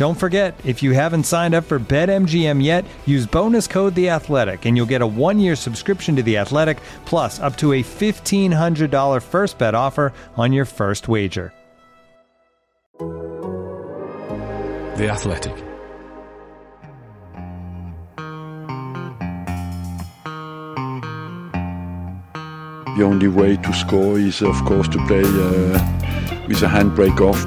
Don't forget, if you haven't signed up for BetMGM yet, use bonus code The Athletic, and you'll get a one-year subscription to The Athletic, plus up to a fifteen hundred dollar first bet offer on your first wager. The Athletic. The only way to score is, of course, to play uh, with a handbrake off.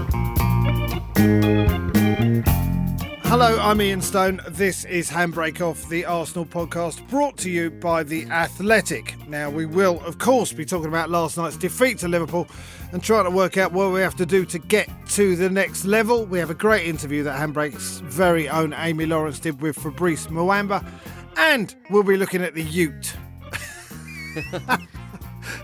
Hello, I'm Ian Stone. This is Handbrake Off, the Arsenal podcast brought to you by The Athletic. Now, we will, of course, be talking about last night's defeat to Liverpool and trying to work out what we have to do to get to the next level. We have a great interview that Handbrake's very own Amy Lawrence did with Fabrice Muamba, and we'll be looking at the Ute.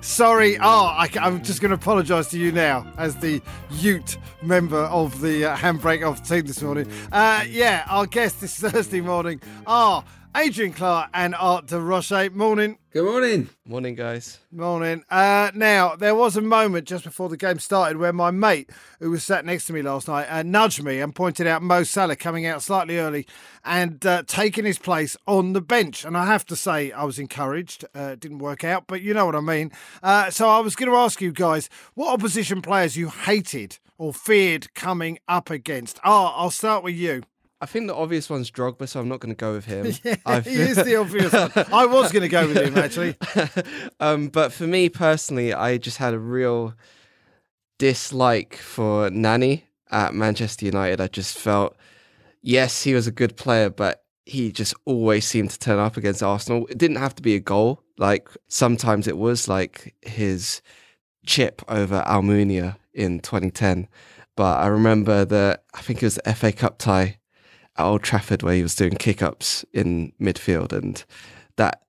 Sorry, oh, I, am just going to apologise to you now as the Ute member of the uh, Handbrake Off team this morning. Uh, yeah, our guests this Thursday morning are Adrian Clarke and Art de Roche. Morning. Good morning. Morning, guys. Morning. Uh, now, there was a moment just before the game started where my mate, who was sat next to me last night, uh, nudged me and pointed out Mo Salah coming out slightly early and uh, taking his place on the bench. And I have to say, I was encouraged. Uh, it didn't work out, but you know what I mean. Uh, so I was going to ask you guys what opposition players you hated or feared coming up against. Ah, I'll start with you. I think the obvious one's Drogba, so I'm not going to go with him. yeah, he is the obvious one. I was going to go with him actually. um, but for me personally, I just had a real dislike for Nani at Manchester United. I just felt, yes, he was a good player, but he just always seemed to turn up against Arsenal. It didn't have to be a goal. Like sometimes it was like his chip over Almunia in 2010. But I remember that I think it was the FA Cup tie Old Trafford where he was doing kick ups in midfield, and that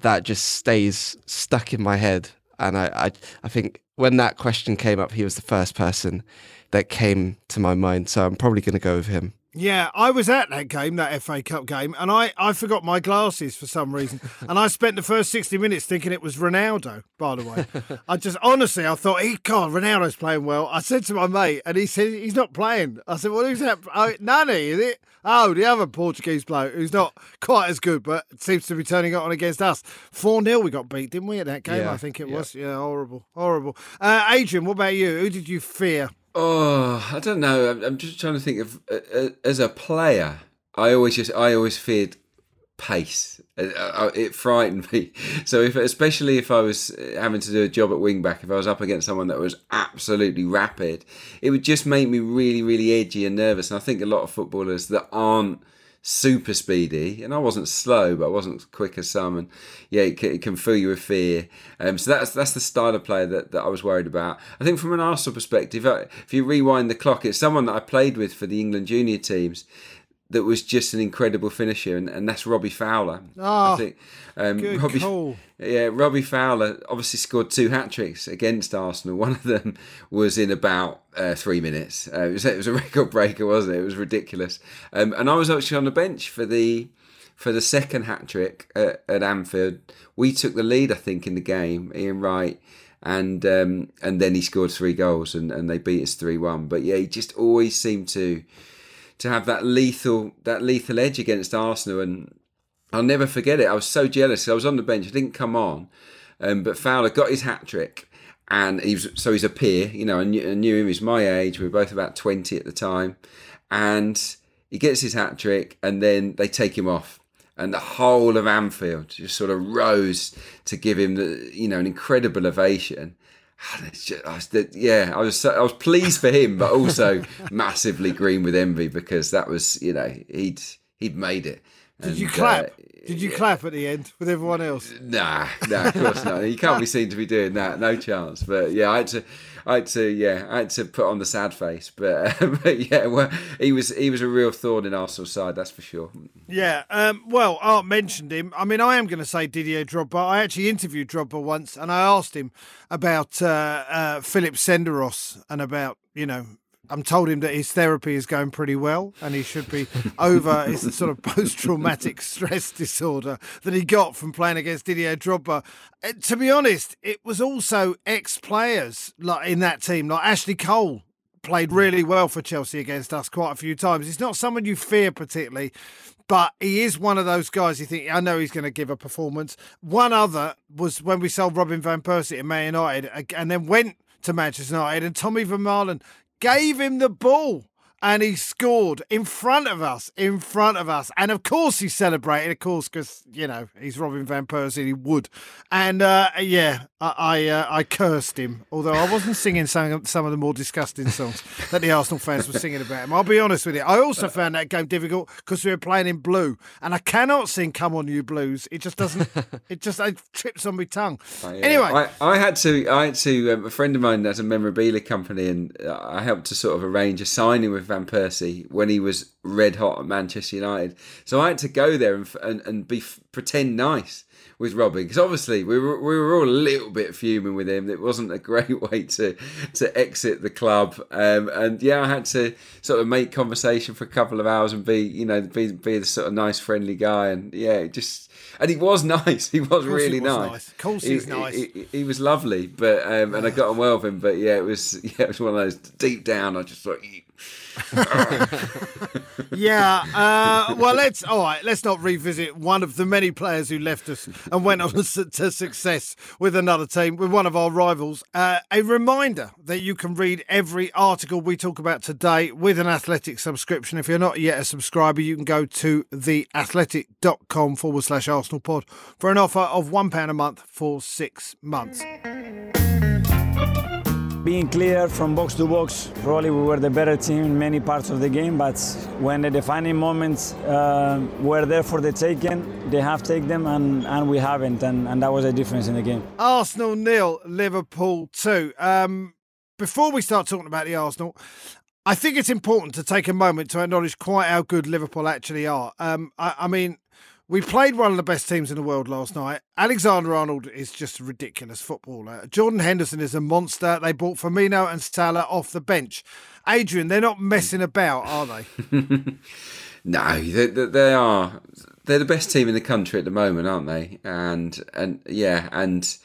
that just stays stuck in my head. And I, I, I think when that question came up, he was the first person that came to my mind. So I'm probably going to go with him. Yeah, I was at that game, that FA Cup game, and I, I forgot my glasses for some reason. and I spent the first 60 minutes thinking it was Ronaldo, by the way. I just, honestly, I thought, he, God, Ronaldo's playing well. I said to my mate, and he said, he's not playing. I said, well, who's that? Oh, Nani, is it? Oh, the other Portuguese bloke who's not quite as good, but seems to be turning it on against us. 4 0 we got beat, didn't we, at that game? Yeah, I think it yeah. was. Yeah, horrible. Horrible. Uh, Adrian, what about you? Who did you fear? Oh, I don't know. I'm, just trying to think of uh, uh, as a player. I always just I always feared pace. Uh, uh, it frightened me. So if especially if I was having to do a job at wingback, if I was up against someone that was absolutely rapid, it would just make me really really edgy and nervous. And I think a lot of footballers that aren't super speedy, and I wasn't slow, but I wasn't quick as some. And yeah, it can, it can fill you with fear. Um, so that's that's the style of player that, that I was worried about. I think from an Arsenal perspective, uh, if you rewind the clock, it's someone that I played with for the England junior teams that was just an incredible finisher, and, and that's Robbie Fowler. Oh, I think um, good Robbie, call. Yeah, Robbie Fowler obviously scored two hat tricks against Arsenal. One of them was in about uh, three minutes. Uh, it, was, it was a record breaker, wasn't it? It was ridiculous. Um, and I was actually on the bench for the for the second hat trick at, at Anfield. We took the lead, I think, in the game. Ian Wright and um, and then he scored three goals and, and they beat us three one. But yeah, he just always seemed to to have that lethal that lethal edge against Arsenal, and I'll never forget it. I was so jealous. I was on the bench. I didn't come on, um, but Fowler got his hat trick, and he was so he's a peer. You know, I knew, I knew him. He's my age. We were both about twenty at the time, and he gets his hat trick, and then they take him off. And the whole of Anfield just sort of rose to give him the, you know, an incredible ovation. Just, I was, yeah, I was I was pleased for him, but also massively green with envy because that was you know he'd he'd made it. Did and, you clap? Uh, Did you clap at the end with everyone else? Nah, nah, of course not. You can't be seen to be doing that. No chance. But yeah, I had to, I had to, yeah, I had to put on the sad face. But, but yeah, well, he was he was a real thorn in Arsenal's side, that's for sure. Yeah. Um, well, Art mentioned him. I mean, I am going to say Didier Drogba. I actually interviewed Drogba once, and I asked him about uh, uh, Philippe Senderos and about you know I'm told him that his therapy is going pretty well and he should be over his sort of post traumatic stress disorder that he got from playing against Didier Drogba. Uh, to be honest, it was also ex players like in that team, like Ashley Cole played really well for Chelsea against us quite a few times. He's not someone you fear particularly, but he is one of those guys you think, I know he's going to give a performance. One other was when we sold Robin Van Persie to Man United and then went to Manchester United and Tommy Vermaelen gave him the ball and he scored in front of us, in front of us. And of course he celebrated, of course, because, you know, he's Robin Van Persie, he would. And uh, yeah, I I, uh, I, cursed him, although I wasn't singing some, some of the more disgusting songs that the Arsenal fans were singing about him. I'll be honest with you. I also found that game difficult because we were playing in blue and I cannot sing Come On You Blues. It just doesn't, it just it trips on my tongue. Oh, yeah. Anyway. I, I, had to, I had to, um, a friend of mine has a memorabilia company and uh, I helped to sort of arrange a signing with Van Persie when he was red hot at Manchester United. So I had to go there and and, and be pretend nice with Robin because obviously we were we were all a little bit fuming with him. It wasn't a great way to to exit the club, um, and yeah, I had to sort of make conversation for a couple of hours and be you know be be the sort of nice friendly guy, and yeah, just and he was nice. He was really he was nice. nice. Of course, he's he, nice. He, he, was lovely, but um, and I got on well with him. But yeah, it was yeah, it was one of those deep down. I just thought yeah. Uh, well, let's all right. Let's not revisit one of the many players who left us and went on to success with another team, with one of our rivals. Uh, a reminder that you can read every article we talk about today with an Athletic subscription. If you're not yet a subscriber, you can go to theathletic.com forward slash Arsenal pod for an offer of one pound a month for six months being clear from box to box, probably we were the better team in many parts of the game, but when the defining moments uh, were there for the taking, they have taken them and, and we haven't, and, and that was a difference in the game. Arsenal nil, Liverpool two. Um, before we start talking about the Arsenal, I think it's important to take a moment to acknowledge quite how good Liverpool actually are. Um, I, I mean, we played one of the best teams in the world last night. Alexander Arnold is just a ridiculous footballer. Jordan Henderson is a monster. They brought Firmino and Salah off the bench. Adrian, they're not messing about, are they? no, they, they, are. They're the best team in the country at the moment, aren't they? And and yeah, and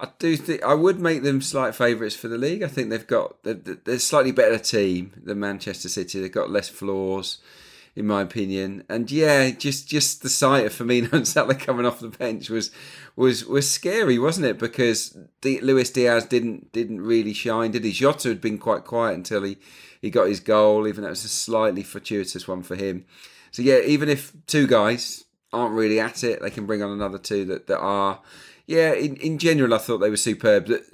I do think I would make them slight favourites for the league. I think they've got they're, they're slightly better team than Manchester City. They've got less flaws in my opinion. And yeah, just just the sight of Firmino and Salah coming off the bench was was was scary, wasn't it? Because the, Luis Diaz didn't didn't really shine, did he? Jota had been quite quiet until he he got his goal, even though it was a slightly fortuitous one for him. So yeah, even if two guys aren't really at it, they can bring on another two that, that are. Yeah, in, in general, I thought they were superb. The,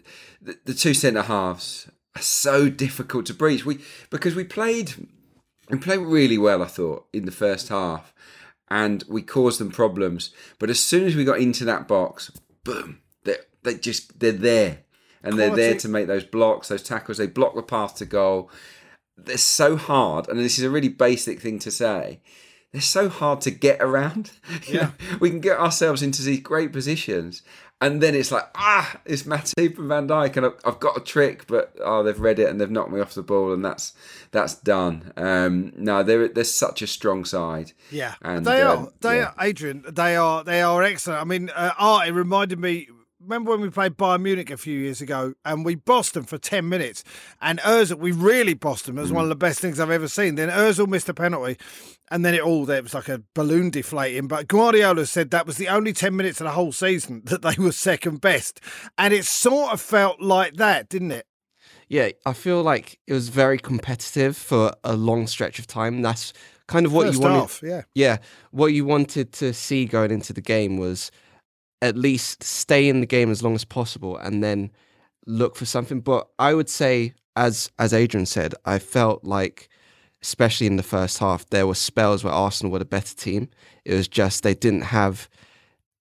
the, the two centre halves are so difficult to breach. We because we played we played really well, I thought, in the first half, and we caused them problems. But as soon as we got into that box, boom, they they just they're there, and they're there to make those blocks, those tackles. They block the path to goal. They're so hard, and this is a really basic thing to say. They're so hard to get around. Yeah. we can get ourselves into these great positions, and then it's like, ah, it's Matip and Van Dijk, and I've got a trick, but oh, they've read it and they've knocked me off the ball, and that's that's done. Um, no, they're they're such a strong side. Yeah, and they um, are. They yeah. are, Adrian. They are. They are excellent. I mean, uh, Art. It reminded me remember when we played Bayern Munich a few years ago and we bossed them for 10 minutes and Ozil, we really bossed them. It was mm. one of the best things I've ever seen. Then Ozil missed a penalty and then it all, it was like a balloon deflating. But Guardiola said that was the only 10 minutes of the whole season that they were second best. And it sort of felt like that, didn't it? Yeah, I feel like it was very competitive for a long stretch of time. That's kind of what First you wanted. yeah. yeah, what you wanted to see going into the game was at least stay in the game as long as possible and then look for something. But I would say, as as Adrian said, I felt like, especially in the first half, there were spells where Arsenal were the better team. It was just they didn't have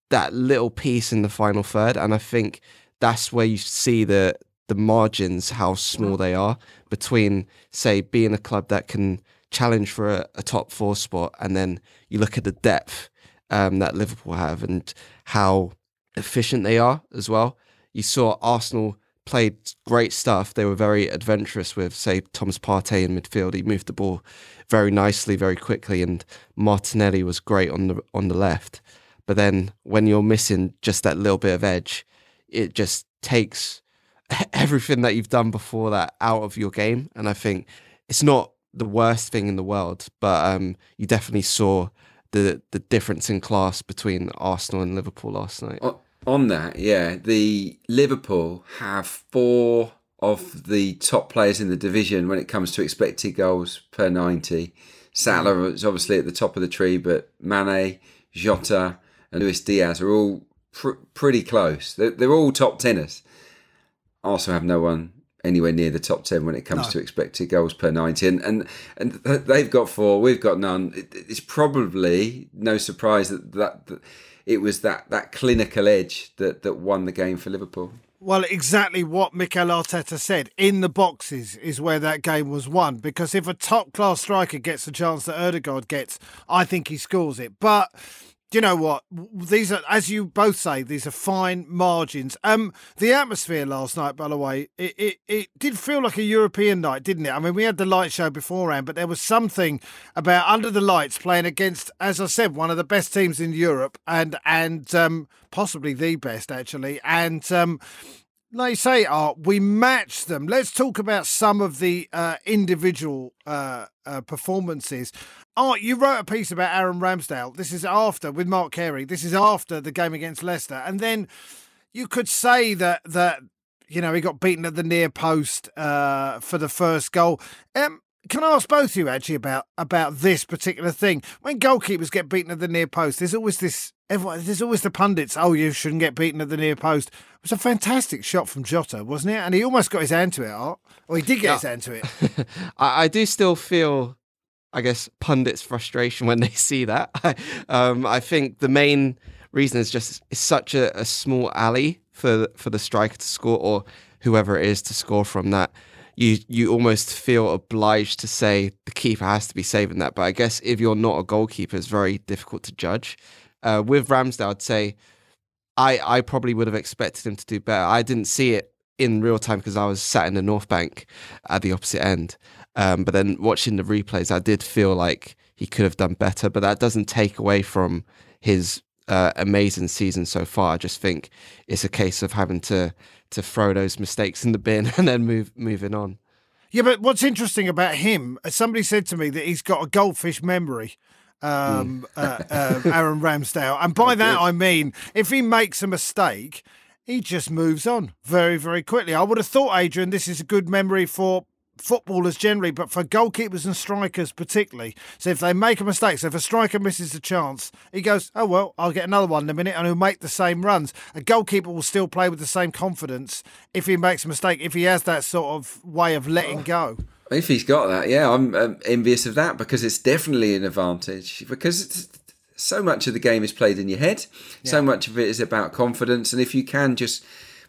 that little piece in the final third, and I think that's where you see the the margins how small they are between, say, being a club that can challenge for a, a top four spot, and then you look at the depth um, that Liverpool have and how efficient they are as well. You saw Arsenal played great stuff. They were very adventurous with, say, Thomas Partey in midfield. He moved the ball very nicely, very quickly, and Martinelli was great on the on the left. But then when you're missing just that little bit of edge, it just takes everything that you've done before that out of your game. And I think it's not the worst thing in the world, but um, you definitely saw the the difference in class between Arsenal and Liverpool last night. On that, yeah, the Liverpool have four of the top players in the division when it comes to expected goals per 90. Salah mm. is obviously at the top of the tree, but Mane, Jota, and Luis Diaz are all pr- pretty close. They're, they're all top teners. Arsenal have no one anywhere near the top 10 when it comes to expected goals per 90 and, and and they've got four we've got none it, it's probably no surprise that, that that it was that that clinical edge that that won the game for liverpool Well, exactly what Mikel Arteta said. In the boxes is where that game was won. Because if a top class striker gets the chance that Ødegaard gets, I think he scores it. But you know what? These are, as you both say, these are fine margins. Um, the atmosphere last night, by the way, it, it, it did feel like a European night, didn't it? I mean, we had the light show beforehand, but there was something about under the lights playing against, as I said, one of the best teams in Europe, and and um, possibly the best actually, and um, you say, Art, we match them. Let's talk about some of the uh, individual uh, uh, performances. Art, you wrote a piece about Aaron Ramsdale. This is after, with Mark Carey, this is after the game against Leicester. And then you could say that, that you know, he got beaten at the near post uh, for the first goal. Um, can I ask both of you actually about about this particular thing? When goalkeepers get beaten at the near post, there's always this. Everyone, there's always the pundits. Oh, you shouldn't get beaten at the near post. It was a fantastic shot from Jota, wasn't it? And he almost got his hand to it. Art. Or he did get his hand to it. I, I do still feel, I guess, pundits' frustration when they see that. um, I think the main reason is just it's such a, a small alley for for the striker to score or whoever it is to score from that. You you almost feel obliged to say the keeper has to be saving that. But I guess if you're not a goalkeeper, it's very difficult to judge. Uh, with Ramsdale, I'd say I I probably would have expected him to do better. I didn't see it in real time because I was sat in the North Bank at the opposite end. Um, but then watching the replays, I did feel like he could have done better. But that doesn't take away from his uh, amazing season so far. I just think it's a case of having to to throw those mistakes in the bin and then move moving on. Yeah, but what's interesting about him, uh, somebody said to me that he's got a goldfish memory. Um, uh, uh, Aaron Ramsdale, and by that I mean if he makes a mistake, he just moves on very, very quickly. I would have thought, Adrian, this is a good memory for footballers generally, but for goalkeepers and strikers particularly. So if they make a mistake, so if a striker misses a chance, he goes, "Oh well, I'll get another one in a minute," and he'll make the same runs. A goalkeeper will still play with the same confidence if he makes a mistake, if he has that sort of way of letting go. if he's got that yeah i'm um, envious of that because it's definitely an advantage because it's, so much of the game is played in your head so much of it is about confidence and if you can just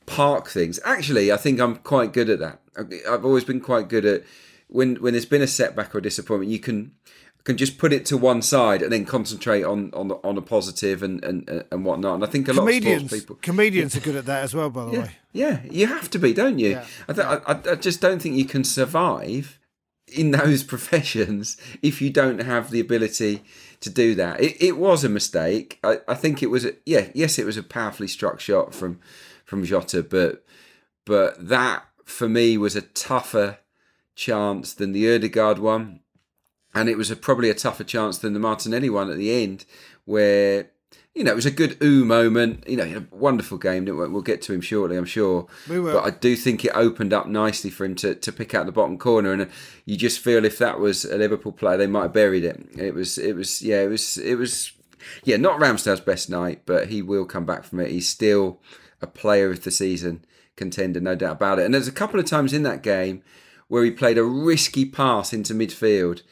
park things actually i think i'm quite good at that i've always been quite good at when when there's been a setback or a disappointment you can can just put it to one side and then concentrate on on the- on a positive and and and whatnot and i think a lot of Comedians, sports people comedians are good at that as well, by the way. yeah, you have to be, don't you? Yeah. I, th- I, I just don't think you can survive in those professions if you don't have the ability to do that. It, it was a mistake. I, I think it was, a, yeah, yes, it was a powerfully struck shot from from Jota, but but that for me was a tougher chance than the Ødegaard one, and it was a, probably a tougher chance than the Martinelli one at the end, where you know, it was a good ooh moment. You know, a wonderful game. We'll get to him shortly, I'm sure. We will. But I do think it opened up nicely for him to, to pick out the bottom corner, and uh, you just feel if that was a Liverpool player, they might have buried it. It was, it was, yeah, it was, it was, yeah, not Ramsdale's best night, but he will come back from it. He's still a player of the season contender, no doubt about it. And there's a couple of times in that game where he played a risky pass into midfield,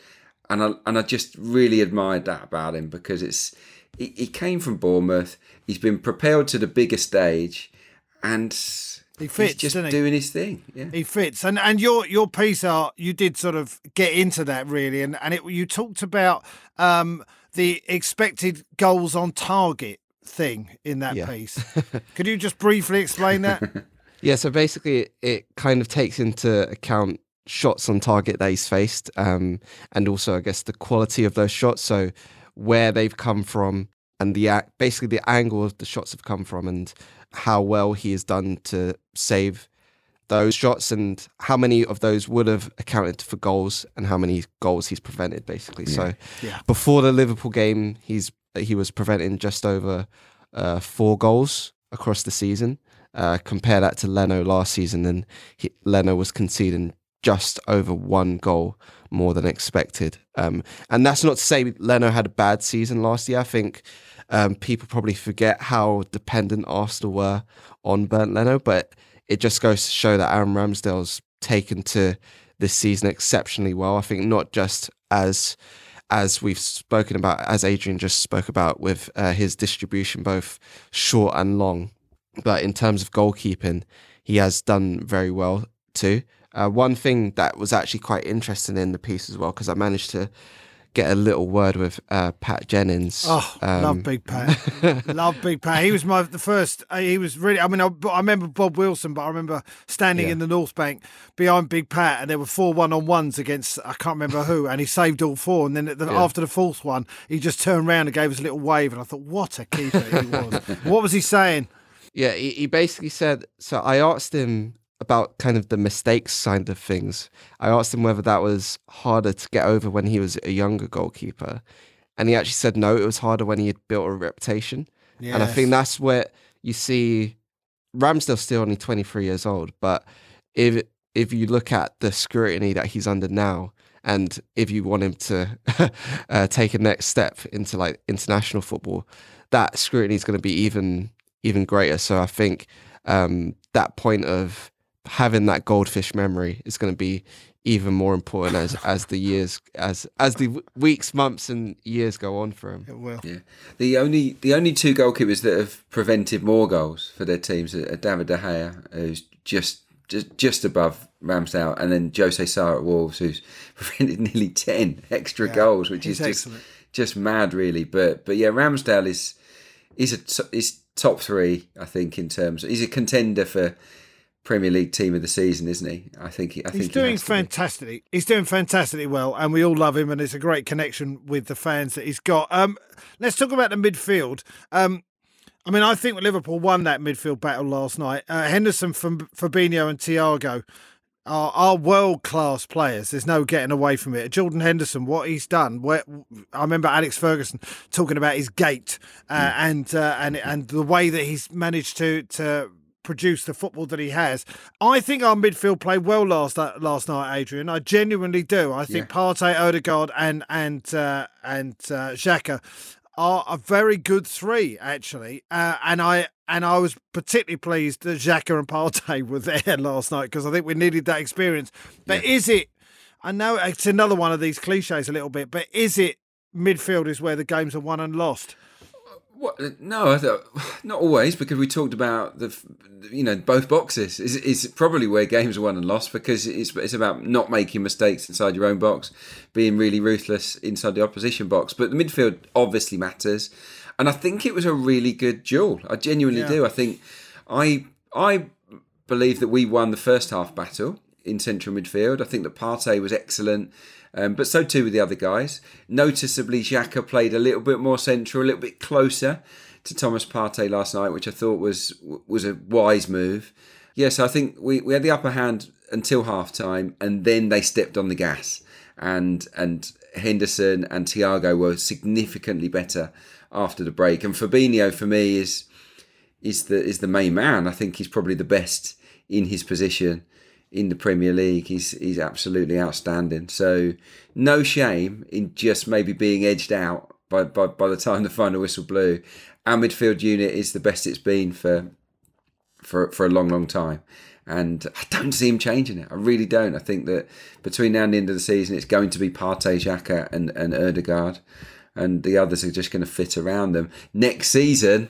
and I and I just really admired that about him because it's he, he came from Bournemouth. He's been propelled to the bigger stage, and he fits, he's just he? doing his thing. Yeah. He fits, and and your your piece art, you did sort of get into that really, and and it you talked about um, the expected goals on target thing in that Yeah. piece. Could you just briefly explain that? Yeah, so basically, it kind of takes into account shots on target that he's faced, um, and also, I guess, the quality of those shots. So, where they've come from, and the basically the angle the shots have come from, and how well he has done to save those shots, and how many of those would have accounted for goals, and how many goals he's prevented, basically. So, Yeah. before the Liverpool game, he's he was preventing just over uh, four goals across the season. Uh, compare that to Leno last season, and he, Leno was conceding just over one goal more than expected. Um, and that's not to say Leno had a bad season last year. I think um, people probably forget how dependent Arsenal were on Bernd Leno, but it just goes to show that Aaron Ramsdale's taken to this season exceptionally well. I think not just as as we've spoken about, as Adrian just spoke about with uh, his distribution, both short and long, but in terms of goalkeeping, he has done very well too. Uh, one thing that was actually quite interesting in the piece as well, because I managed to get a little word with uh, Pat Jennings. Oh, Um, love Big Pat. love Big Pat. He was my the first. uh, He was really. I mean, I, I remember Bob Wilson, but I remember standing Yeah. in the North Bank behind Big Pat, and there were four one on ones against I can't remember who, and he saved all four. And then the, Yeah. after the fourth one, he just turned around and gave us a little wave, and I thought, what a keeper he was. what was he saying? Yeah, he, he basically said. So I asked him about kind of the mistakes side of things. I asked him whether that was harder to get over when he was a younger goalkeeper, and he actually said no, it was harder when he had built a reputation. And I think that's where you see Ramsdale's still only 23 years old, but if if you look at the scrutiny that he's under now, and if you want him to uh, take a next step into like international football, that scrutiny is going to be even even greater. So I think um, that point of having that goldfish memory is going to be even more important as as the years as as the weeks, months, and years go on for him. It will. Yeah, the only the only two goalkeepers that have prevented more goals for their teams are David De Gea, who's just just just above Ramsdale, and then José Sá at Wolves, who's prevented nearly ten extra goals, which he's is just excellent. just mad, really. But but yeah, Ramsdale is is a t- is top three, I think, in terms. He's a contender for Premier League Team of the Season, isn't he? I think he, I He's he doing be. fantastically. He's doing fantastically well, and we all love him, and it's a great connection with the fans that he's got. Um, let's talk about the midfield. Um, I mean, I think Liverpool won that midfield battle last night. Uh, Henderson, from Fabinho, and Thiago are, are world class players. There's no getting away from it. Jordan Henderson, what he's done. Where I remember Alex Ferguson talking about his gait uh, and uh, and and the way that he's managed to to produce the football that he has. I think our midfield played well last uh, last night, Adrian. I genuinely do. I think Partey, Odegaard, and and uh, and uh, Xhaka are a very good three actually, uh, and I and I was particularly pleased that Xhaka and Partey were there last night because I think we needed that experience. But is it? I know it's another one of these cliches a little bit, but is it midfield is where the games are won and lost? What? No, I thought not always because we talked about the, you know, both boxes. Is is probably where games are won and lost because it's it's about not making mistakes inside your own box, being really ruthless inside the opposition box. But the midfield obviously matters, and I think it was a really good duel. I genuinely Yeah. do. I think I I believe that we won the first half battle in central midfield. I think that Partey was excellent. Um, but so too with the other guys. Noticeably, Xhaka played a little bit more central, a little bit closer to Thomas Partey last night, which I thought was was a wise move. Yes, I think we, we had the upper hand until half time, and then they stepped on the gas, and and Henderson and Thiago were significantly better after the break. And Fabinho for me is is the is the main man. I think he's probably the best in his position in the Premier League. He's he's absolutely outstanding. So no shame in just maybe being edged out by, by, by the time the final whistle blew. Our midfield unit is the best it's been for for for a long, long time. And I don't see him changing it. I really don't. I think that between now and the end of the season, it's going to be Partey, Xhaka, and and Ødegaard, and the others are just going to fit around them. Next season,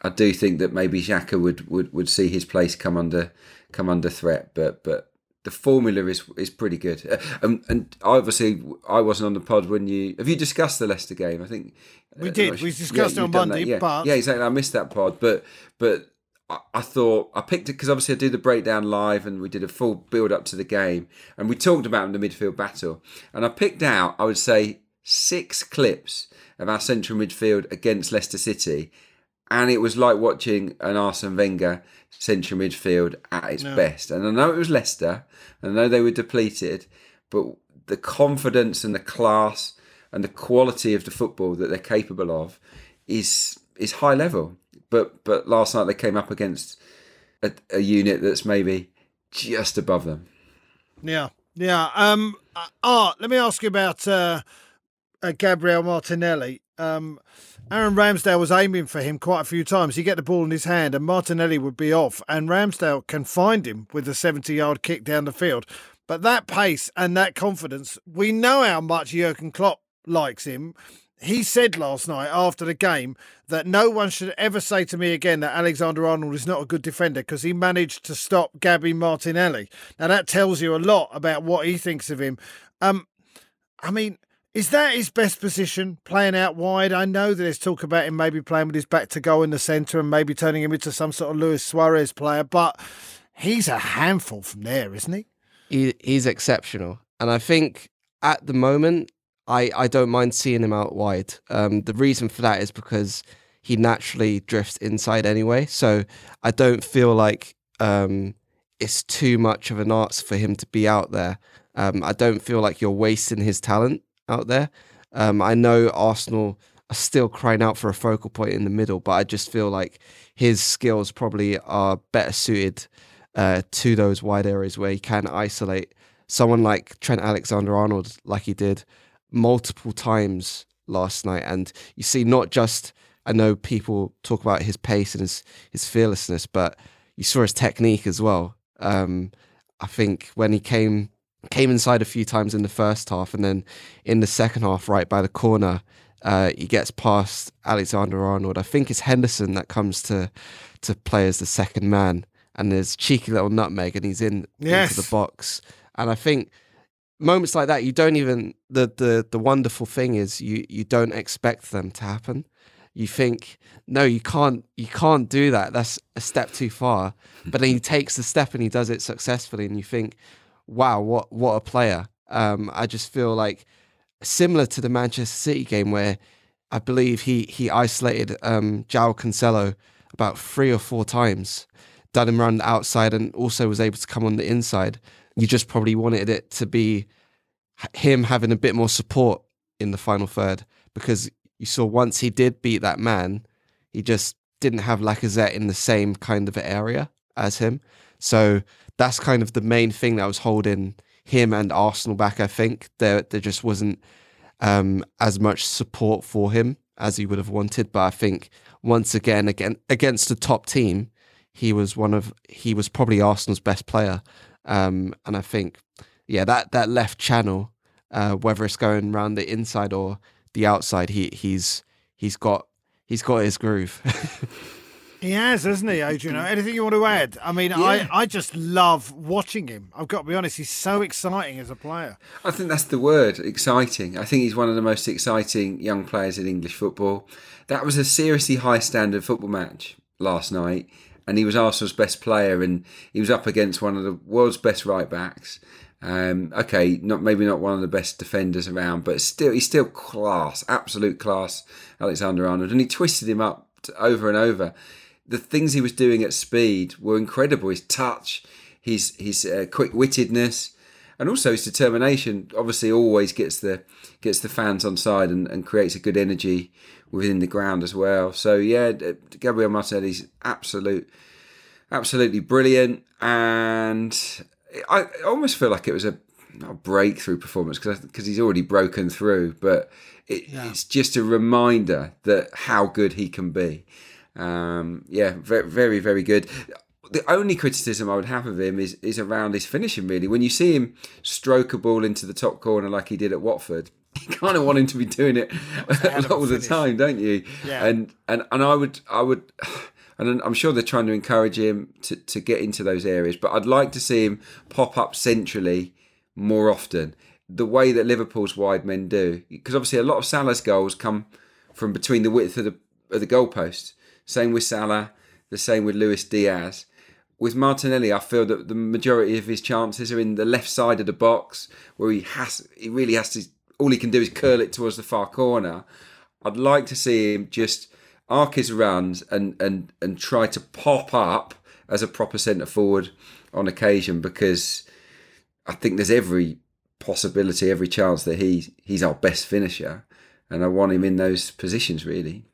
I do think that maybe Xhaka would, would, would see his place come under come under threat, but but the formula is is pretty good. Uh, and, and obviously, I wasn't on the pod when you have you discussed the Leicester game. I think we uh, did. we discussed yeah, it on Monday, yeah. but yeah, exactly. I missed that pod, but but I, I thought I picked it because obviously I did the breakdown live and we did a full build up to the game and we talked about the midfield battle and I picked out I would say six clips of our central midfield against Leicester City and it was like watching an Arsene Wenger central midfield at its no. best. And I know it was Leicester, and I know they were depleted, but the confidence and the class and the quality of the football that they're capable of is is high level. But but last night they came up against a, a unit that's maybe just above them. Yeah, yeah. Um, uh, Art, let me ask you about uh, uh, Gabriel Martinelli. Um, Aaron Ramsdale was aiming for him quite a few times. He get the ball in his hand, and Martinelli would be off, and Ramsdale can find him with a 70 yard kick down the field. But that pace and that confidence, we know how much Jurgen Klopp likes him. He said last night after the game that no one should ever say to me again that Alexander Arnold is not a good defender because he managed to stop Gabby Martinelli. Now that tells you a lot about what he thinks of him. Um, I mean, is that his best position, playing out wide? I know that there's talk about him maybe playing with his back to go in the centre and maybe turning him into some sort of Luis Suarez player, but he's a handful from there, isn't he? he he's exceptional. And I think at the moment, I, I don't mind seeing him out wide. Um, the reason for that is because he naturally drifts inside anyway. So I don't feel like um, it's too much of an ask for him to be out there. Um, I don't feel like you're wasting his talent out there. Um, I know Arsenal are still crying out for a focal point in the middle, but I just feel like his skills probably are better suited uh, to those wide areas where he can isolate someone like Trent Alexander Arnold, like he did multiple times last night. And you see, not just, I know people talk about his pace and his, his fearlessness, but you saw his technique as well. Um, I think when he came came inside a few times in the first half, and then in the second half, right by the corner, uh, he gets past Alexander Arnold. I think it's Henderson that comes to to play as the second man, and there's cheeky little nutmeg, and he's in yes. into the box. And I think moments like that, you don't even the the the wonderful thing is you you don't expect them to happen. You think, no, you can't you can't do that. That's a step too far. But then he takes the step and he does it successfully, and you think, wow, what what a player. Um, I just feel like similar to the Manchester City game where I believe he he isolated um, João Cancelo about three or four times, done him around the outside, and also was able to come on the inside. You just probably wanted it to be him having a bit more support in the final third because you saw once he did beat that man, he just didn't have Lacazette in the same kind of area as him. So that's kind of the main thing that was holding him and Arsenal back. I think there there just wasn't um, as much support for him as he would have wanted. But I think once again, again against the top team, he was one of he was probably Arsenal's best player. Um, and I think yeah, that that left channel, uh, whether it's going around the inside or the outside, he he's he's got he's got his groove. He has, hasn't he, Adrian? Anything you want to add? I mean, yeah. I, I just love watching him. I've got to be honest, he's so exciting as a player. I think that's the word, exciting. I think he's one of the most exciting young players in English football. That was a seriously high standard football match last night, and he was Arsenal's best player, and he was up against one of the world's best right backs. Um, okay, not maybe not one of the best defenders around, but still he's still class, absolute class, Alexander Arnold, and he twisted him up over and over. The things he was doing at speed were incredible. His touch, his his uh, quick wittedness, and also his determination. Obviously, always gets the gets the fans on side and, and creates a good energy within the ground as well. So yeah, Gabriel Martinelli's absolute, absolutely brilliant, and I almost feel like it was a not a breakthrough performance because he's already broken through, but it, yeah. it's just a reminder that how good he can be. Um, yeah, very, very, very good. The only criticism I would have of him is is around his finishing. Really, when you see him stroke a ball into the top corner like he did at Watford, you kind of want him to be doing it all the time, don't you? Yeah. And and and I would I would. And I'm sure they're trying to encourage him to, to get into those areas, but I'd like to see him pop up centrally more often. The way that Liverpool's wide men do, because obviously a lot of Salah's goals come from between the width of the of the goalposts. Same with Salah, the same with Luis Diaz. With Martinelli, I feel that the majority of his chances are in the left side of the box, where he has he really has to. All he can do is curl it towards the far corner. I'd like to see him just arc his runs and and and try to pop up as a proper centre forward on occasion because I think there's every possibility, every chance that he he's our best finisher, and I want him in those positions really.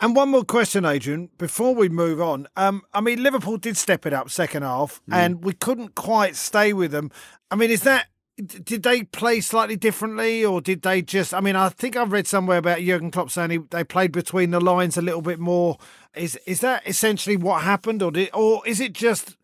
And one more question, Adrian, before we move on. Um, I mean, Liverpool did step it up second half, mm. and we couldn't quite stay with them. I mean, is that did they play slightly differently, or did they just? I mean, I think I've read somewhere about Jurgen Klopp saying he, they played between the lines a little bit more. Is is that essentially what happened, or did, or is it just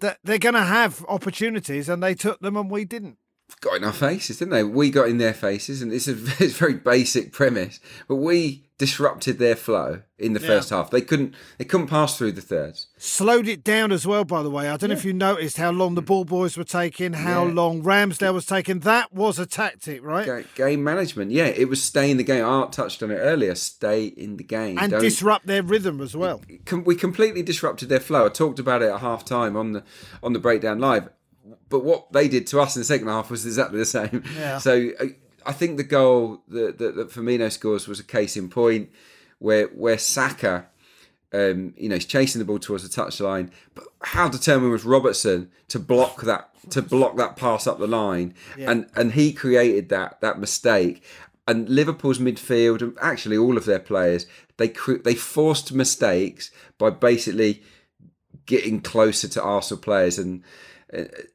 that they're going to have opportunities and they took them and we didn't. Got in our faces, didn't they? We got in their faces, and it's a, it's a very basic premise. But we disrupted their flow in the yeah. first half. They couldn't they couldn't pass through the thirds. Slowed it down as well, by the way. I don't yeah. know if you noticed how long the ball boys were taking, how yeah. long Ramsdale was taking. That was a tactic, right? game management. Yeah, it was stay in the game. Art touched on it earlier. Stay in the game and don't, disrupt their rhythm as well. We completely disrupted their flow. I talked about it at half time on the on the breakdown live. But what they did to us in the second half was exactly the same. Yeah. So uh, I think the goal that, that, that Firmino scores was a case in point where where Saka, um, you know, he's chasing the ball towards the touchline, but how determined was Robertson to block that to block that pass up the line, yeah. and and he created that that mistake. And Liverpool's midfield, and actually all of their players, they they forced mistakes by basically getting closer to Arsenal players and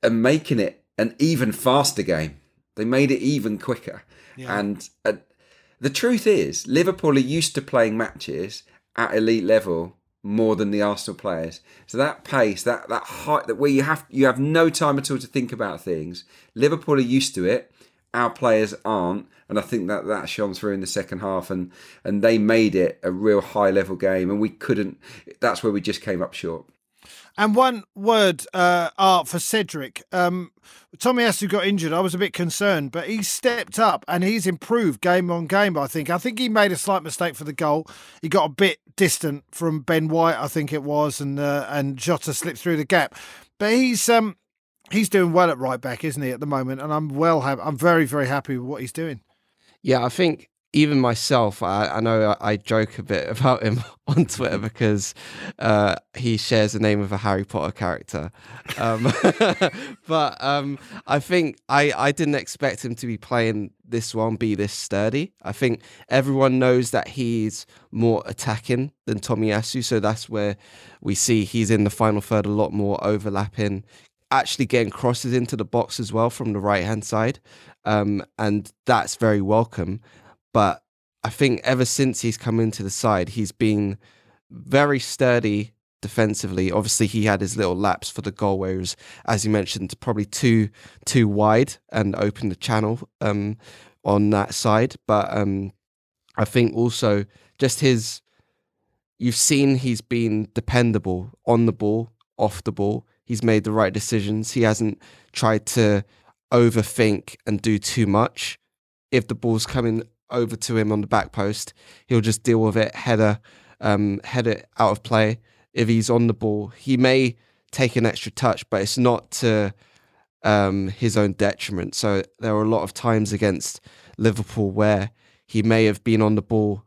and making it an even faster game. They made it even quicker. Yeah. And uh, the truth is, Liverpool are used to playing matches at elite level more than the Arsenal players. So that pace, that that height, that where you have you have no time at all to think about things. Liverpool are used to it. Our players aren't, and I think that that shone through in the second half, and and they made it a real high level game, and we couldn't. That's where we just came up short. And one word, uh, art for Cedric. Um, Tomiyasu got injured. I was a bit concerned, but he stepped up and he's improved game on game. I think. I think he made a slight mistake for the goal. He got a bit distant from Ben White, I think it was, and uh, and Jota slipped through the gap. But he's um he's doing well at right back, isn't he, at the moment? And I'm well. I'm very very happy with what he's doing. Yeah, I think even myself, I, I know I, I, joke a bit about him on Twitter because uh, he shares the name of a Harry Potter character. Um, but um, I think I, I didn't expect him to be playing this one, be this sturdy. I think everyone knows that he's more attacking than Tommy Tomiyasu. So that's where we see he's in the final third a lot more overlapping, actually getting crosses into the box as well from the right hand side. Um, and that's very welcome. But I think ever since he's come into the side, he's been very sturdy defensively. Obviously, he had his little lapse for the goal where he was, as you mentioned, probably too too wide and opened the channel um, on that side. But um, I think also just his, you've seen he's been dependable on the ball, off the ball. He's made the right decisions. He hasn't tried to overthink and do too much. If the ball's coming over to him on the back post. He'll just deal with it, header, um, head it out of play. If he's on the ball, he may take an extra touch, but it's not to um, his own detriment. So there were a lot of times against Liverpool where he may have been on the ball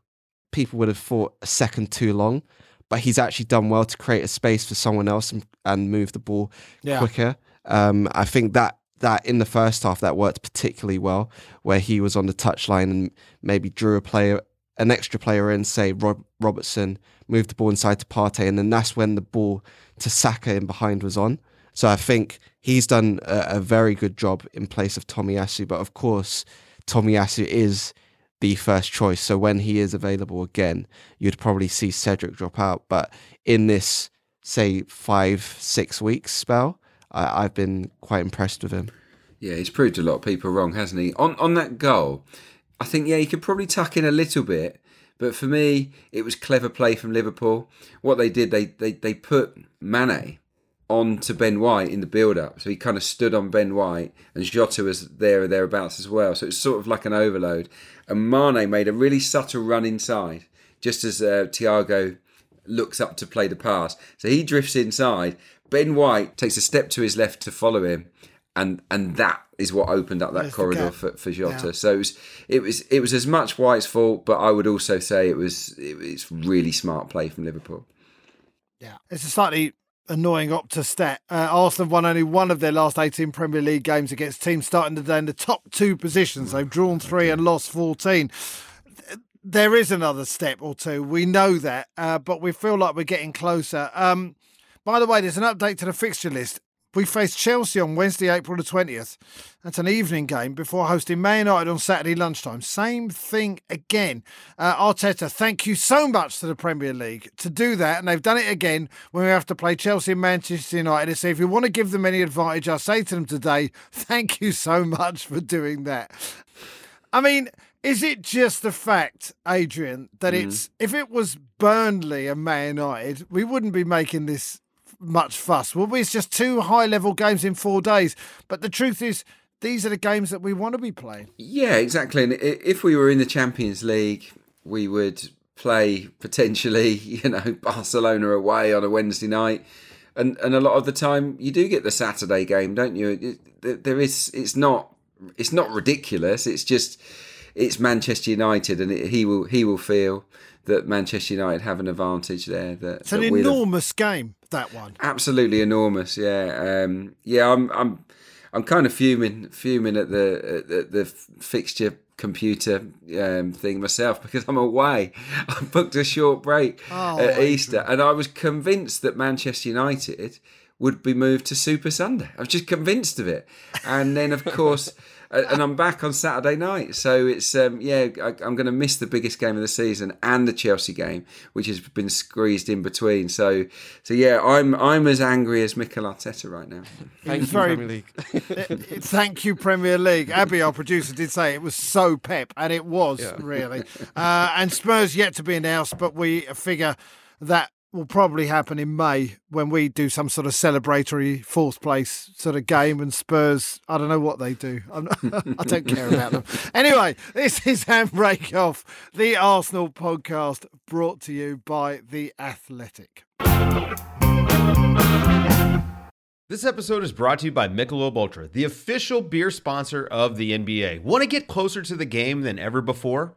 people would have thought a second too long, but he's actually done well to create a space for someone else and, and move the ball Yeah. quicker. Um, I think that that in the first half that worked particularly well, where he was on the touchline and maybe drew a player, an extra player in, say Rob, Robertson, moved the ball inside to Partey, and then that's when the ball to Saka in behind was on. So I think he's done a, a very good job in place of Tomiyasu. But of course, Tomiyasu is the first choice. So when he is available again, you'd probably see Cedric drop out. But in this, say, five, six weeks spell, I, I've been quite impressed with him. Yeah, he's proved a lot of people wrong, hasn't he? On on that goal, I think yeah, he could probably tuck in a little bit, but for me, it was clever play from Liverpool. What they did, they they they put Mane onto Ben White in the build up, so he kind of stood on Ben White, and Jota was there or thereabouts as well. So it was sort of like an overload, and Mane made a really subtle run inside, just as uh, Thiago looks up to play the pass. So he drifts inside. Ben White takes a step to his left to follow him, and and that is what opened up that There's corridor for, for Jota. Yeah. So it was it was it was as much White's fault, but I would also say it was it, it's really smart play from Liverpool. Yeah, it's a slightly annoying Opta stat. Uh, Arsenal won only one of their last 18 Premier League games against teams starting the day in the top two positions. They've drawn three and lost 14. There is another step or two. We know that, uh, but we feel like we're getting closer. Um, by the way, there's an update to the fixture list. We face Chelsea on Wednesday, April the 20th. That's an evening game before hosting Man United on Saturday lunchtime. Same thing again. Uh, Arteta, thank you so much to the Premier League to do that. And they've done it again when we have to play Chelsea and Manchester United. And so if you want to give them any advantage, I say to them today, thank you so much for doing that. I mean, is it just the fact, Adrian, that it's if it was Burnley and Man United, we wouldn't be making this much fuss, would we? It's just two high level games in four days. But the truth is, these are the games that we want to be playing. Yeah, exactly. And if we were in the Champions League, we would play potentially, you know, Barcelona away on a Wednesday night. And and a lot of the time you do get the Saturday game, don't you? There is it's not it's not ridiculous. It's just it's Manchester United and it, he will he will feel that Manchester United have an advantage there that It's an that have- enormous game, that one. absolutely enormous. Yeah, um, yeah. I'm, I'm, I'm kind of fuming, fuming at the at the, the fixture computer um, thing myself because I'm away. I booked a short break Oh, at Adrian. Easter, and I was convinced that Manchester United would be moved to Super Sunday. I was just convinced of it, and then of course. And I'm back on Saturday night, so it's um, yeah. I, I'm going to miss the biggest game of the season and the Chelsea game, which has been squeezed in between. So, so yeah, I'm I'm as angry as Mikel Arteta right now. Thank you, very- Premier League. Thank you, Premier League. Abby, our producer, did say it was so pep, and it was really. Uh, and Spurs yet to be announced, but we figure that will probably happen in May when we do some sort of celebratory fourth place sort of game. And Spurs, I don't know what they do. I don't care about them. Anyway, this is Handbrake Off, the Arsenal podcast brought to you by The Athletic. This episode is brought to you by Michelob Ultra, the official beer sponsor of the NBA. Want to get closer to the game than ever before?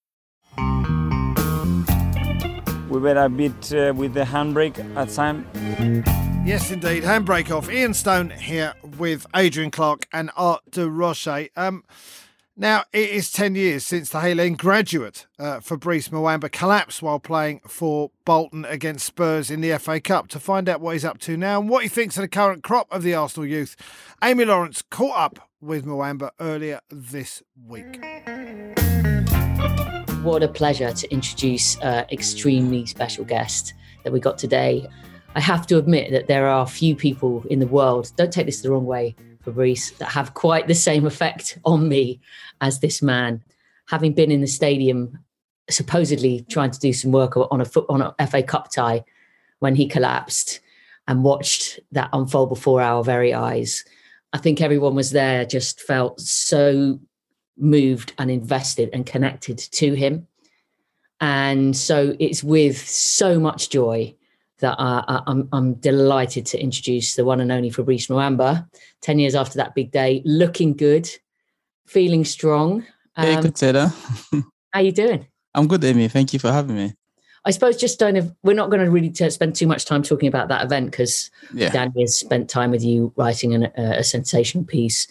We a bit uh, with the handbrake at time. Yes, indeed. Handbrake off. Ian Stone here with Adrian Clarke and Art de Roche. Um, now, it is 10 years since the Hale graduate, uh, Fabrice Muamba collapsed while playing for Bolton against Spurs in the FA Cup. To find out what he's up to now and what he thinks of the current crop of the Arsenal youth, Amy Lawrence caught up with Muamba earlier this week. What a pleasure to introduce an extremely special guest that we got today. I have to admit that there are few people in the world, don't take this the wrong way, Fabrice, that have quite the same effect on me as this man. Having been in the stadium, supposedly trying to do some work on a foot on a FA Cup tie when he collapsed and watched that unfold before our very eyes. I think everyone was there just felt so moved and invested and connected to him. And so it's with so much joy that uh, I'm, I'm delighted to introduce the one and only Fabrice Muamba. 10 years after that big day, looking good, feeling strong. Um, hey, Taylor. how you doing? I'm good, Amy. Thank you for having me. I suppose just don't have, we're not going to really t- spend too much time talking about that event because yeah. Danny has spent time with you writing an, a, a sensational piece.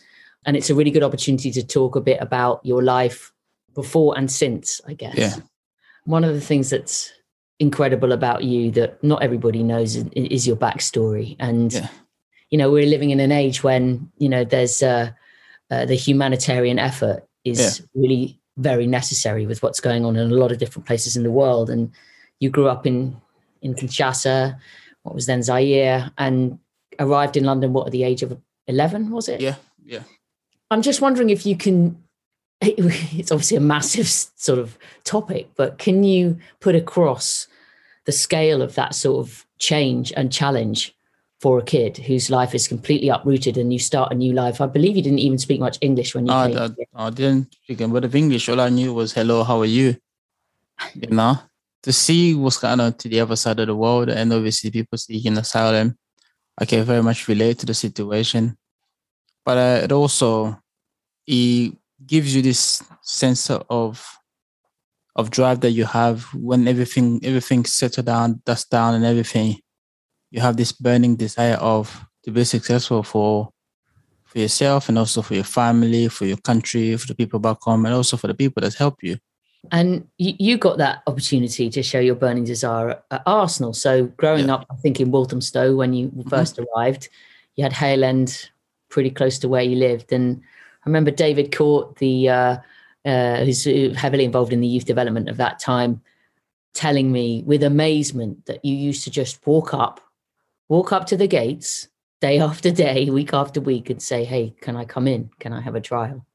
And it's a really good opportunity to talk a bit about your life before and since, I guess. Yeah. One of the things that's incredible about you that not everybody knows is your backstory. And, yeah. you know, we're living in an age when, you know, there's uh, uh, the humanitarian effort is yeah. really very necessary with what's going on in a lot of different places in the world. And you grew up in, in Kinshasa, what was then Zaire, and arrived in London, what, at the age of 11, was it? Yeah, yeah. I'm just wondering if you can it's obviously a massive sort of topic, but can you put across the scale of that sort of change and challenge for a kid whose life is completely uprooted and you start a new life? I believe you didn't even speak much English when you I, came. I, I didn't speak a word of English. All I knew was hello, how are you? You know, to see what's going on to the other side of the world, and obviously people seeking asylum. I can very much relate to the situation, but uh, it also it gives you this sense of of drive that you have when everything everything settled down, dust down, and everything. You have this burning desire of to be successful for for yourself and also for your family, for your country, for the people back home, and also for the people that help you. And you, got that opportunity to show your burning desire at Arsenal. So growing yeah. up, I think in Walthamstow when you 1st mm-hmm. arrived, you had Hale End pretty close to where you lived, and I remember David Court, the uh, uh, who's heavily involved in the youth development of that time, telling me with amazement that you used to just walk up, walk up to the gates day after day, week after week, and say, "Hey, can I come in? Can I have a trial?"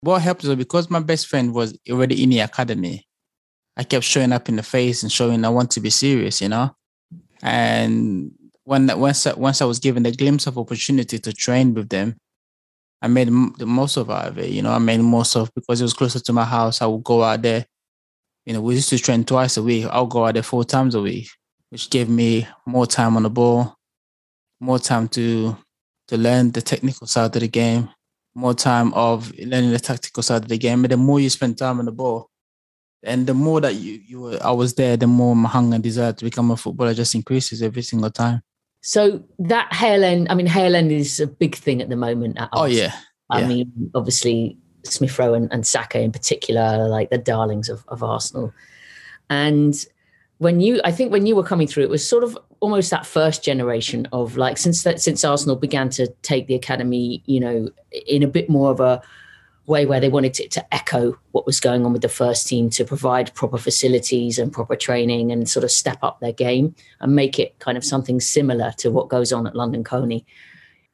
What helped was because my best friend was already in the academy. I kept showing up in the face and showing I want to be serious, you know. And when once once I was given the glimpse of opportunity to train with them, I made the most of it. You know, I made most of because it was closer to my house. I would go out there. You know, we used to train twice a week. I'll go out there four times a week, which gave me more time on the ball, more time to to learn the technical side of the game, more time of learning the tactical side of the game. And the more you spend time on the ball, and the more that you you were, I was there, the more my hunger and desire to become a footballer just increases every single time. So that Hale End, I mean, Hale End is a big thing at the moment. At oh yeah. I yeah. mean, obviously Smith Rowe and, and Saka in particular are like the darlings of, of Arsenal. And when you, I think when you were coming through, it was sort of almost that first generation of like since that since Arsenal began to take the academy, you know, in a bit more of a way where they wanted it to echo what was going on with the first team to provide proper facilities and proper training and sort of step up their game and make it kind of something similar to what goes on at London Colney.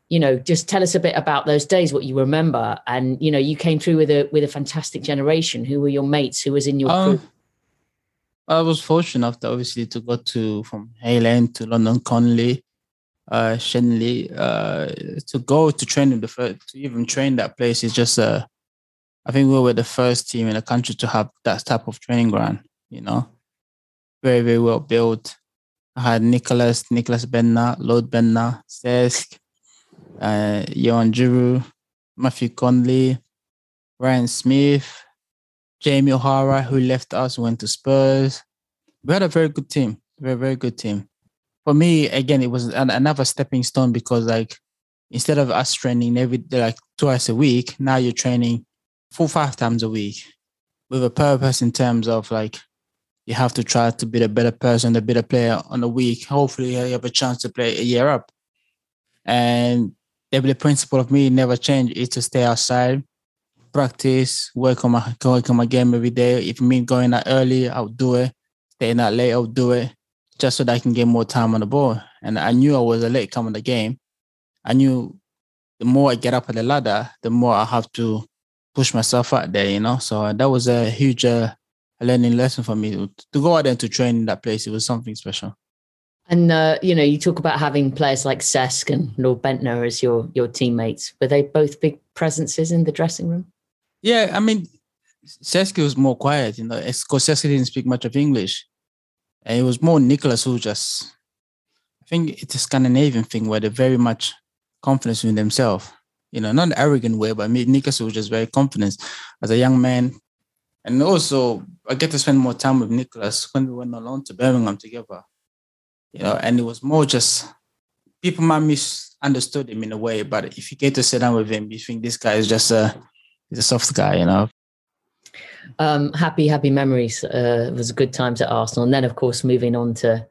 You know, just tell us a bit about those days, what you remember, and you know, you came through with a with a fantastic generation. Who were your mates? Who was in your um, I was fortunate enough to obviously to go to from Hale End to London Colney, uh, Shenley, uh, to go to train in the first, to even train that place is just a I think we were the first team in the country to have that type of training ground, you know, very, very well built. I had Nicholas, Nicholas Bendtner, Lord Bendtner, Cesc, uh, Johan Djourou, Matthew Connolly, Ryan Smith, Jamie O'Hara, who left us, went to Spurs. We had a very good team. Very, very good team. For me, again, it was an, another stepping stone because like instead of us training every like twice a week, now you're training four, five times a week with a purpose in terms of like you have to try to be a better person, a better player on the week. Hopefully, you have a chance to play a year up. And the principle of me never change is to stay outside, practice, work on my work on my game every day. If me going out early, I'll do it. Staying out late, I'll do it, just so that I can get more time on the ball. And I knew I was a late come in the game. I knew the more I get up at the ladder, the more I have to push myself out there, you know. So that was a huge uh, learning lesson for me to go out there to train in that place. It was something special. And uh, you know, you talk about having players like Cesc and Lord Bendtner as your your teammates. Were they both big presences in the dressing room? Yeah, I mean, Cesc was more quiet, you know, because Cesc didn't speak much of English, and it was more Nicholas who just. I think it's a Scandinavian thing where they're very much confident in themselves. You know, not an arrogant way, but me, Nicholas was just very confident as a young man. And also, I get to spend more time with Nicholas when we went alone to Birmingham together you know, and it was more just people might misunderstood him in a way, but if you get to sit down with him, you think this guy is just a he's a soft guy, you know. Um, happy, happy memories. Uh, it was a good time at Arsenal, and then of course moving on to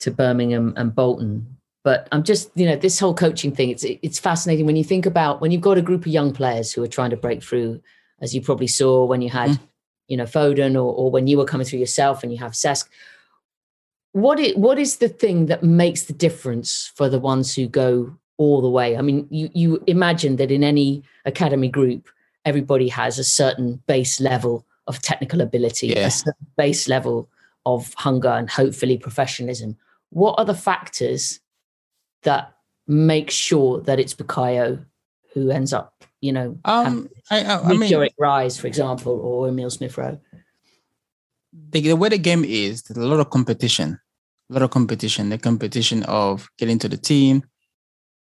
to Birmingham and Bolton. But I'm just, you know, this whole coaching thing. It's it's fascinating when you think about when you've got a group of young players who are trying to break through, as you probably saw when you had, mm. you know, Foden, or, or when you were coming through yourself, and you have Cesc what is, what is the thing that makes the difference for the ones who go all the way? I mean, you, you imagine that in any academy group, everybody has a certain base level of technical ability, yeah. a certain base level of hunger, and hopefully professionalism. What are the factors that makes sure that it's Bukayo who ends up, you know, um, I, I, I mean, rise, for example, or Emile Smith Rowe? The, the way the game is, there's a lot of competition a lot of competition, the competition of getting to the team.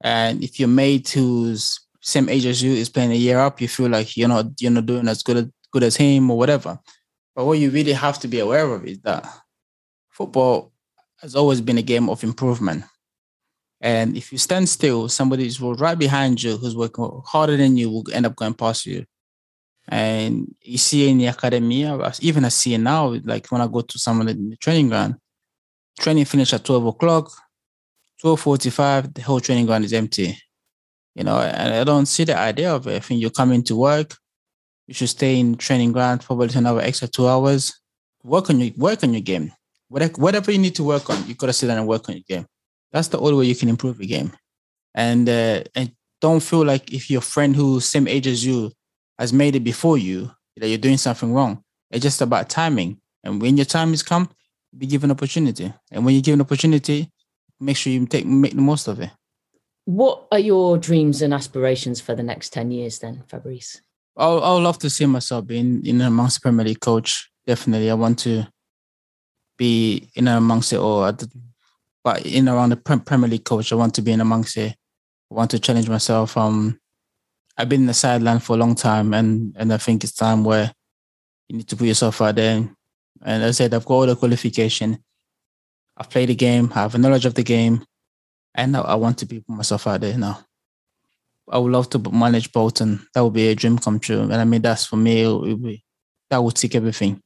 And if your mate who's same age as you is playing a year up, you feel like you're not you're not doing as good as good as him or whatever. But what you really have to be aware of is that football has always been a game of improvement. And if you stand still, somebody right behind you who's working harder than you will end up going past you. And you see in the academy, even I see now, like when I go to someone in the training ground, training finish at 12 o'clock, 12.45, the whole training ground is empty. You know, and I don't see the idea of it. I think you come into work, you should stay in training ground probably another extra two hours. Work on your work on your game. Whatever, whatever you need to work on, you gotta sit down and work on your game. That's the only way you can improve your game. And uh, and don't feel like if your friend who's same age as you has made it before you, that you're doing something wrong. It's just about timing. And when your time is come, be given opportunity. And when you give an opportunity, make sure you take make the most of it. What are your dreams and aspirations for the next 10 years then, Fabrice? I I would love to see myself being in amongst Premier League coach. Definitely. I want to be in amongst it or but in around the Premier League coach. I want to be in amongst it. I want to challenge myself. Um I've been in the sideline for a long time and and I think it's time where you need to put yourself out there and I said, I've got all the qualification. I've played the game, I have a knowledge of the game, and I want to be myself out there now. I would love to manage Bolton. That would be a dream come true. And I mean, that's for me, it would be, that would tick everything.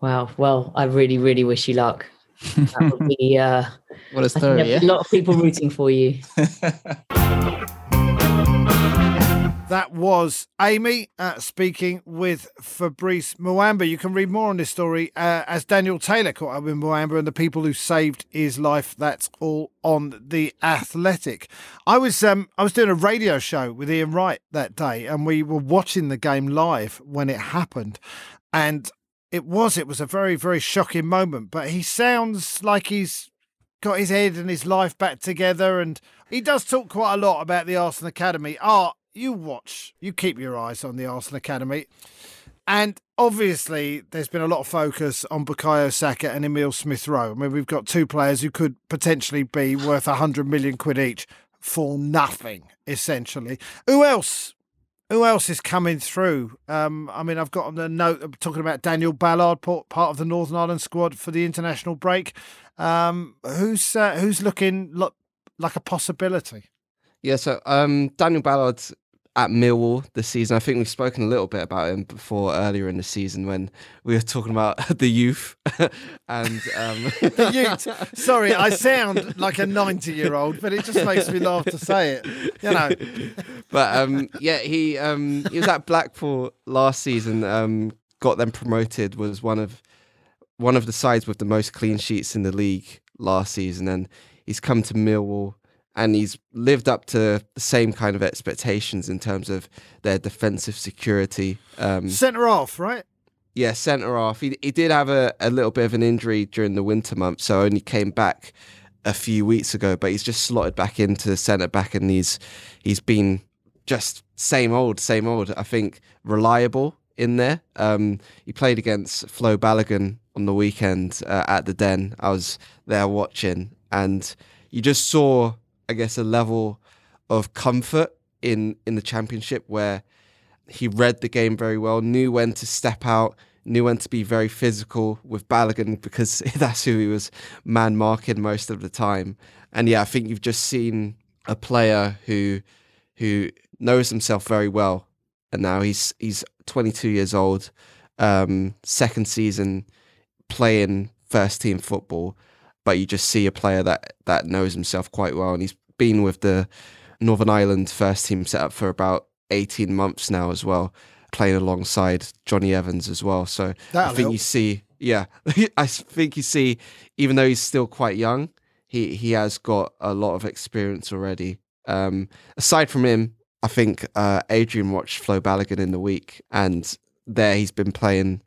Wow. Well, I really, really wish you luck. That would be uh, what a story. Yeah? A lot of people rooting for you. That was Amy uh, speaking with Fabrice Muamba. You can read more on this story uh, as Daniel Taylor caught up with Muamba and the people who saved his life. That's all on the Athletic. I was um, I was doing a radio show with Ian Wright that day, and we were watching the game live when it happened, and it was it was a very very shocking moment. But he sounds like he's got his head and his life back together, and he does talk quite a lot about the Arsenal Academy. Art you watch, you keep your eyes on the Arsenal Academy. And obviously, there's been a lot of focus on Bukayo Saka and Emile Smith Rowe. I mean, we've got two players who could potentially be worth 100 million quid each for nothing, essentially. Who else Who else is coming through? Um, I mean, I've got a note talking about Daniel Ballard, part of the Northern Ireland squad for the international break. Um, who's uh, who's looking lo- like a possibility? Yeah, so um, Daniel Ballard at Millwall this season. I think we've spoken a little bit about him before earlier in the season when we were talking about the youth and um... the youth. Sorry, I sound like a ninety-year-old, but it just makes me laugh to say it. You know. But um, yeah, he um, he was at Blackpool last season. Um, got them promoted. Was one of one of the sides with the most clean sheets in the league last season, and he's come to Millwall and he's lived up to the same kind of expectations in terms of their defensive security. Um, centre off, right? Yeah, centre off. He he did have a, a little bit of an injury during the winter months, so only came back a few weeks ago. But he's just slotted back into centre back, and he's he's been just same old, same old. I think reliable in there. Um, he played against Flo Balogun on the weekend uh, at the Den. I was there watching, and you just saw I guess, a level of comfort in in the championship where he read the game very well, knew when to step out, knew when to be very physical with Balogun because that's who he was man marking most of the time. And yeah, I think you've just seen a player who who knows himself very well, and now he's he's 22 years old, um, second season playing first team football but you just see a player that that knows himself quite well, and he's been with the Northern Ireland first team setup for about eighteen months now as well, playing alongside Jonny Evans as well. So That'll I think help. you see, yeah, I think you see, even though he's still quite young, he he has got a lot of experience already. Um, aside from him, I think uh, Adrian watched Flo Balogun in the week, and there he's been playing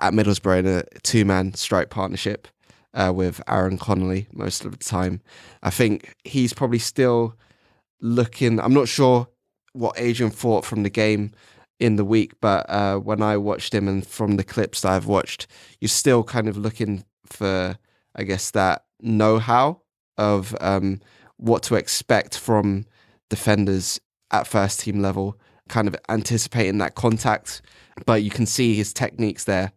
at Middlesbrough in a two man strike partnership uh, with Aaron Connolly most of the time. I think he's probably still looking. I'm not sure what Adrian thought from the game in the week, but uh, when I watched him and from the clips that I've watched, you're still kind of looking for, I guess, that know how of um, what to expect from defenders at first team level, kind of anticipating that contact. But you can see his techniques there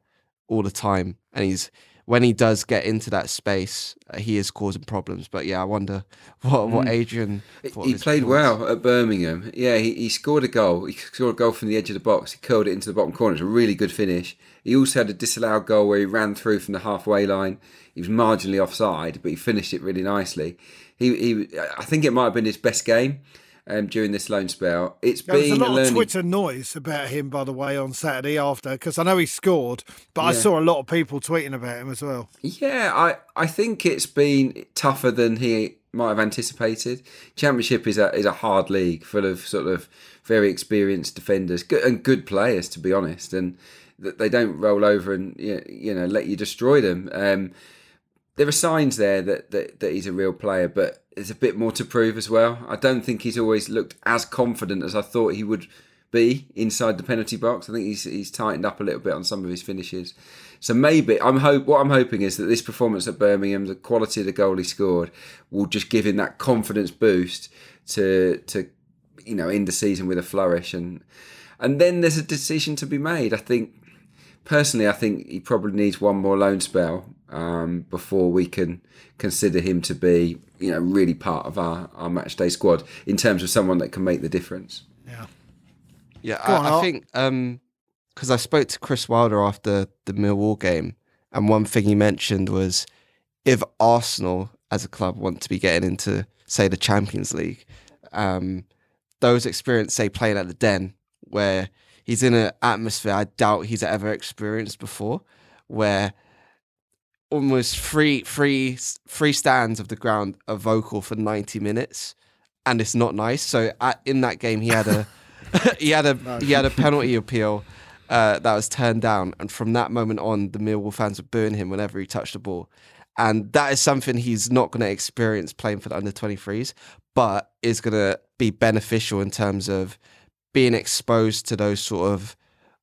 all the time, and he's when he does get into that space, uh, he is causing problems. But yeah, I wonder what what Mm. Adrian. of He played performance. well at Birmingham. Yeah, he, he scored a goal. He scored a goal from the edge of the box. He curled it into the bottom corner. It's a really good finish. He also had a disallowed goal where he ran through from the halfway line. He was marginally offside, but he finished it really nicely. He, he I think it might have been his best game um, during this loan spell. It's There was a lot a of. Twitter noise about him, by the way, on Saturday after, because I know he scored, but I saw a lot of people tweeting about him as well. Yeah, I, I think it's been tougher than he might have anticipated. Championship is a is a hard league full of sort of very experienced defenders good, and good players, to be honest, and that they don't roll over and you know, you know let you destroy them. Um, there are signs there that, that that he's a real player, but there's a bit more to prove as well. I don't think he's always looked as confident as I thought he would be inside the penalty box. I think he's he's tightened up a little bit on some of his finishes. So maybe I'm hope what I'm hoping is that this performance at Birmingham, the quality of the goal he scored, will just give him that confidence boost to to you know end the season with a flourish and and then there's a decision to be made. I think personally, I think he probably needs one more loan spell um, before we can consider him to be, you know, really part of our, our match day squad in terms of someone that can make the difference. Yeah, Go on, I, I think because I spoke to Chris Wilder after the Millwall game, and one thing he mentioned was if Arsenal as a club want to be getting into, say, the Champions League, um, those experience, say, playing at the Den, where he's in an atmosphere I doubt he's ever experienced before, where almost three, three, three stands of the ground a vocal for 90 minutes, and it's not nice. So at, in that game, he had a he had a he had a penalty appeal uh, that was turned down, and from that moment on, the Millwall fans were booing him whenever he touched the ball, and that is something he's not going to experience playing for the under 23s, but is going to be beneficial in terms of being exposed to those sort of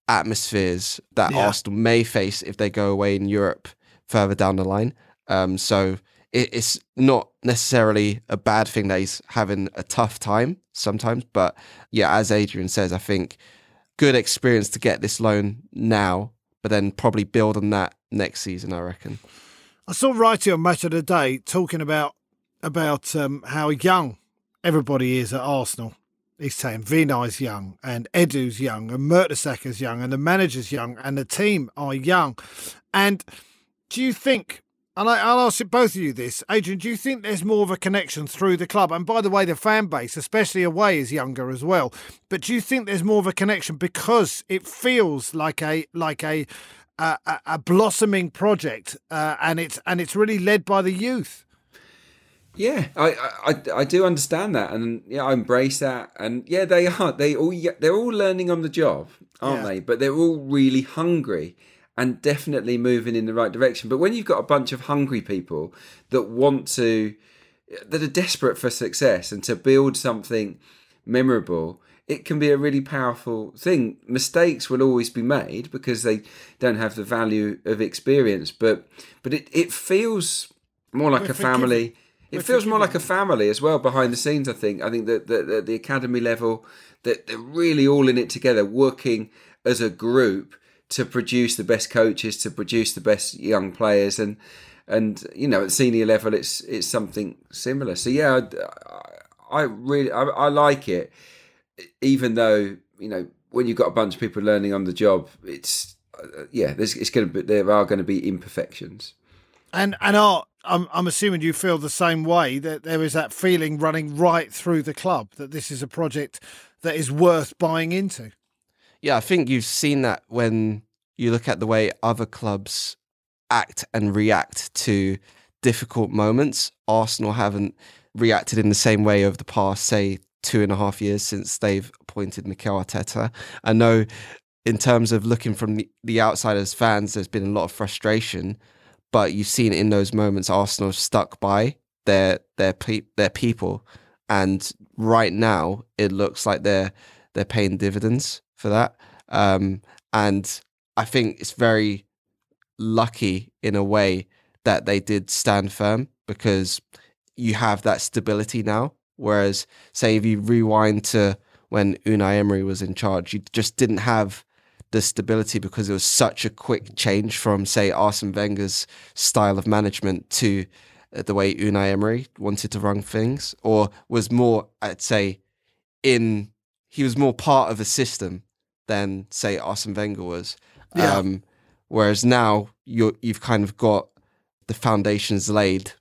atmospheres that Yeah. Arsenal may face if they go away in Europe further down the line. Um, so it, it's not necessarily a bad thing that he's having a tough time sometimes. But yeah, as Adrian says, I think good experience to get this loan now, but then probably build on that next season. I reckon. I saw Righty on Match of the Day talking about about um, how young everybody is at Arsenal. He's saying Vinai's young and Edu's young and Mertesacker's young and the manager's young and the team are young. And do you think, and I, will ask both of you this, Adrian, do you think there's more of a connection through the club? And by the way, the fan base, especially away, is younger as well. But do you think there's more of a connection because it feels like a like a a, a blossoming project, uh, and it's and it's really led by the youth. Yeah, I, I I do understand that, and yeah, I embrace that, and yeah, they are. They all they're all learning on the job, aren't yeah. they? But they're all really hungry and definitely moving in the right direction. But when you've got a bunch of hungry people that want to, that are desperate for success and to build something memorable, it can be a really powerful thing. Mistakes will always be made because they don't have the value of experience, but but it, it feels more like We're a family it feels more like a family as well behind the scenes. I think. I think that the, the, the academy level that they're really all in it together, working as a group to produce the best coaches, to produce the best young players, and and you know at senior level, it's it's something similar. So yeah, I, I really I, I like it, even though you know when you've got a bunch of people learning on the job, it's uh, yeah, there's it's going to be there are going to be imperfections. And and Art, I'm I'm assuming you feel the same way that there is that feeling running right through the club that this is a project that is worth buying into. Yeah, I think you've seen that when you look at the way other clubs act and react to difficult moments. Arsenal haven't reacted in the same way over the past, say, two and a half years since they've appointed Mikel Arteta. I know in terms of looking from the, the outside as fans, there's been a lot of frustration but you've seen in those moments Arsenal stuck by their their pe- their people, and right now it looks like they're they're paying dividends for that. Um, and I think it's very lucky in a way that they did stand firm because you have that stability now. Whereas, say, if you rewind to when Unai Emery was in charge, you just didn't have the stability because it was such a quick change from, say, Arsene Wenger's style of management to uh, the way Unai Emery wanted to run things, or was more, I'd say, in he was more part of a system than, say, Arsene Wenger was. Yeah. Um, whereas now you you've kind of got the foundations laid,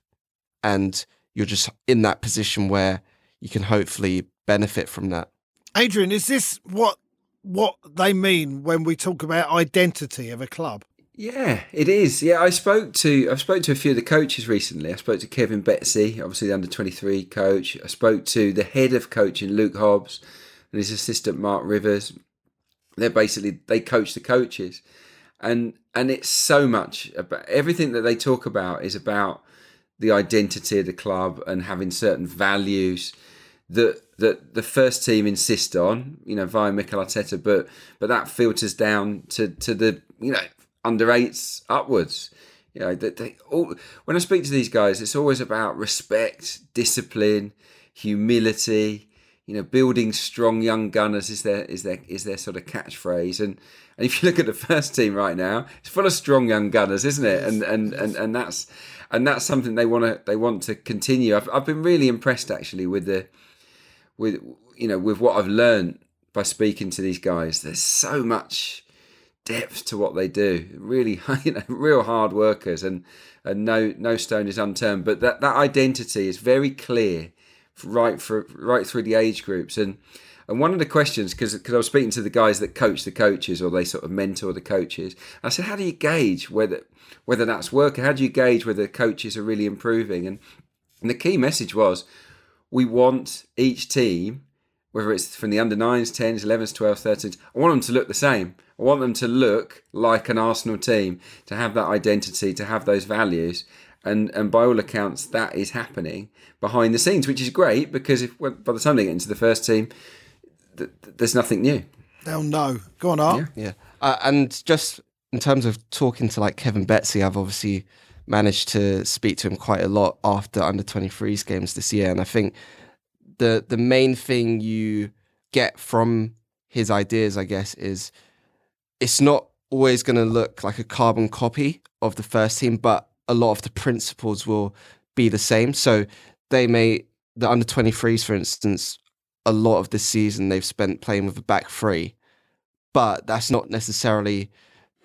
and you're just in that position where you can hopefully benefit from that. Adrian, is this what what they mean when we talk about identity of a club. Yeah, it is. Yeah, I spoke to I spoke to a few of the coaches recently. I spoke to Kevin Betsy, obviously the under twenty three coach. I spoke to the head of coaching, Luke Hobbs, and his assistant Mark Rivers. They're basically they coach the coaches, and and it's so much about everything that they talk about is about the identity of the club and having certain values that that the first team insist on, you know, via Mikel Arteta, but but that filters down to to the you know under eights upwards. You know, that they all when I speak to these guys, it's always about respect, discipline, humility. You know, building strong young gunners is their is their is their sort of catchphrase. And and if you look at the first team right now, it's full of strong young gunners, isn't it? And and and and that's and that's something they want to they want to continue. I've I've been really impressed actually with the with you know with what I've learned by speaking to these guys. There's so much depth to what they do. Really, you know, real hard workers, and and no no stone is unturned. But that that identity is very clear, right for right through the age groups. And and one of the questions, because because I was speaking to the guys that coach the coaches, or they sort of mentor the coaches, I said, how do you gauge whether whether that's working? How do you gauge whether coaches are really improving? And and the key message was we want each team, whether it's from the under 9s, 10s, 11s, 12s, 13s, I want them to look the same. I want them to look like an Arsenal team, to have that identity, to have those values. And, and by all accounts, that is happening behind the scenes, which is great because if by the time they get into the first team, th- there's nothing new. They'll know. Go on, Art. Yeah. yeah. Uh, and just in terms of talking to like Kevin Betsy, I've obviously managed to speak to him quite a lot after under 23s games this year. And I think the the main thing you get from his ideas, I guess, is it's not always going to look like a carbon copy of the first team, but a lot of the principles will be the same. So they may the under 23s, for instance, a lot of this season they've spent playing with a back three, but that's not necessarily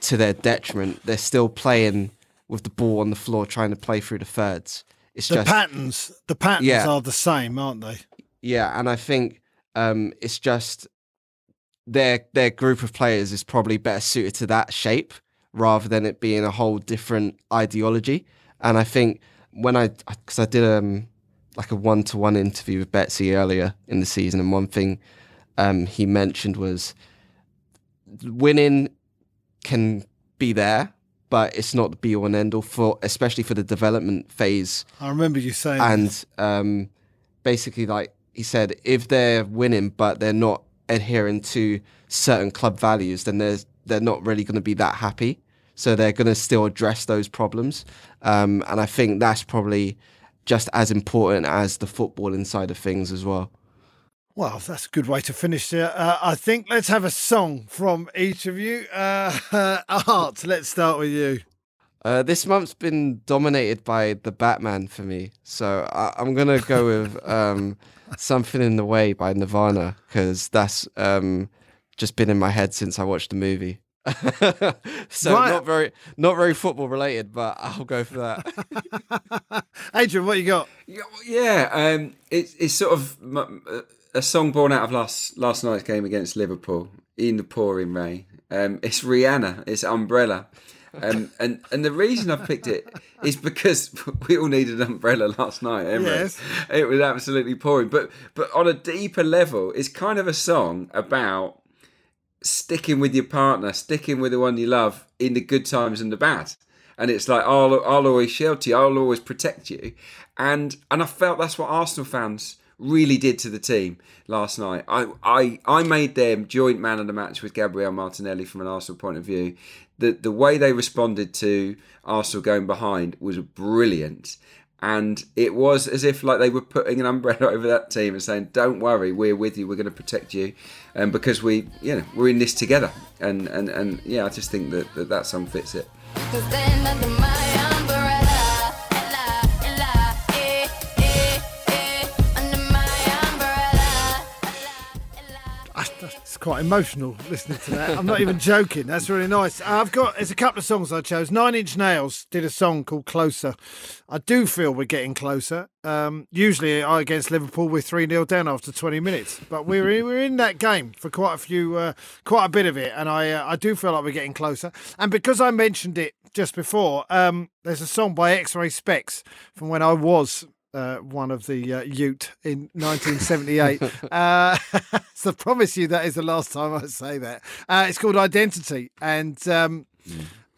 to their detriment. They're still playing with the ball on the floor, trying to play through the thirds. It's the just patterns. The patterns Yeah. are the same, aren't they? yeah, and I think um, it's just their their group of players is probably better suited to that shape rather than it being a whole different ideology. And I think when I because I did um like a one to one interview with Betsy earlier in the season, and one thing um, he mentioned was winning can be there, but it's not the be all and end all for especially for the development phase I remember you saying. and um, basically like he said if they're winning but they're not adhering to certain club values then they're they're not really going to be that happy so they're going to still address those problems um, and i think that's probably just as important as the footballing side of things as well Well, that's a good way to finish there. Uh, I think let's have a song from each of you. Uh, Art, let's start with you. uh, this month's been dominated by the Batman for me, so I- I'm gonna go with um, "Something in the Way" by Nirvana because that's um, just been in my head since I watched the movie. so Right. not very, not very football related, but I'll go for that. Adrian, what you got? Yeah, um, it's it's sort of a song born out of last last night's game against Liverpool in the pouring rain. Um, it's Rihanna. It's Umbrella. Um, and and the reason I've picked it is because we all needed an umbrella last night. at Yes. it was absolutely pouring. But but on a deeper level, it's kind of a song about sticking with your partner, sticking with the one you love in the good times and the bad. And it's like I'll I'll always shelter you, I'll always protect you, and and I felt that's what Arsenal fans really did to the team last night. I I I made them joint man of the match with Gabriel Martinelli from an Arsenal point of view. The the way they responded to Arsenal going behind was brilliant. And it was as if like they were putting an umbrella over that team and saying, "Don't worry, we're with you. We're going to protect you, and because we, you know, we're in this together." And and and yeah, I just think that that, that song fits it. Quite emotional listening to that. I'm not even joking. That's really nice. I've got there's a couple of songs I chose. Nine Inch Nails did a song called Closer. I do feel we're getting closer. Um, usually, I against Liverpool we're three 0 down after 20 minutes, but we're in, we're in that game for quite a few, uh, quite a bit of it, and I uh, I do feel like we're getting closer. And because I mentioned it just before, um, there's a song by X-Ray Spex from when I was uh, one of the uh, Ute in 1978. uh, so I promise you that is the last time I say that. Uh, it's called Identity, and um,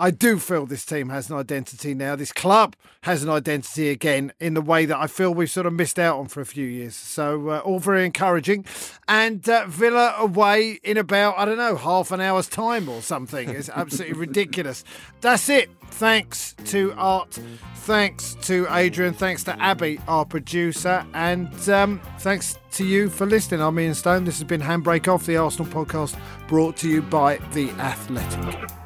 I do feel this team has an identity now. This club has an identity again in the way that I feel we've sort of missed out on for a few years. So uh, all very encouraging. And uh, Villa away in about I don't know half an hour's time or something. It's absolutely ridiculous. That's it. Thanks to Art. Thanks to Adrian. Thanks to Abby, our producer. And um, thanks to you for listening. I'm Ian Stone. This has been Handbrake Off, the Arsenal podcast brought to you by The Athletic.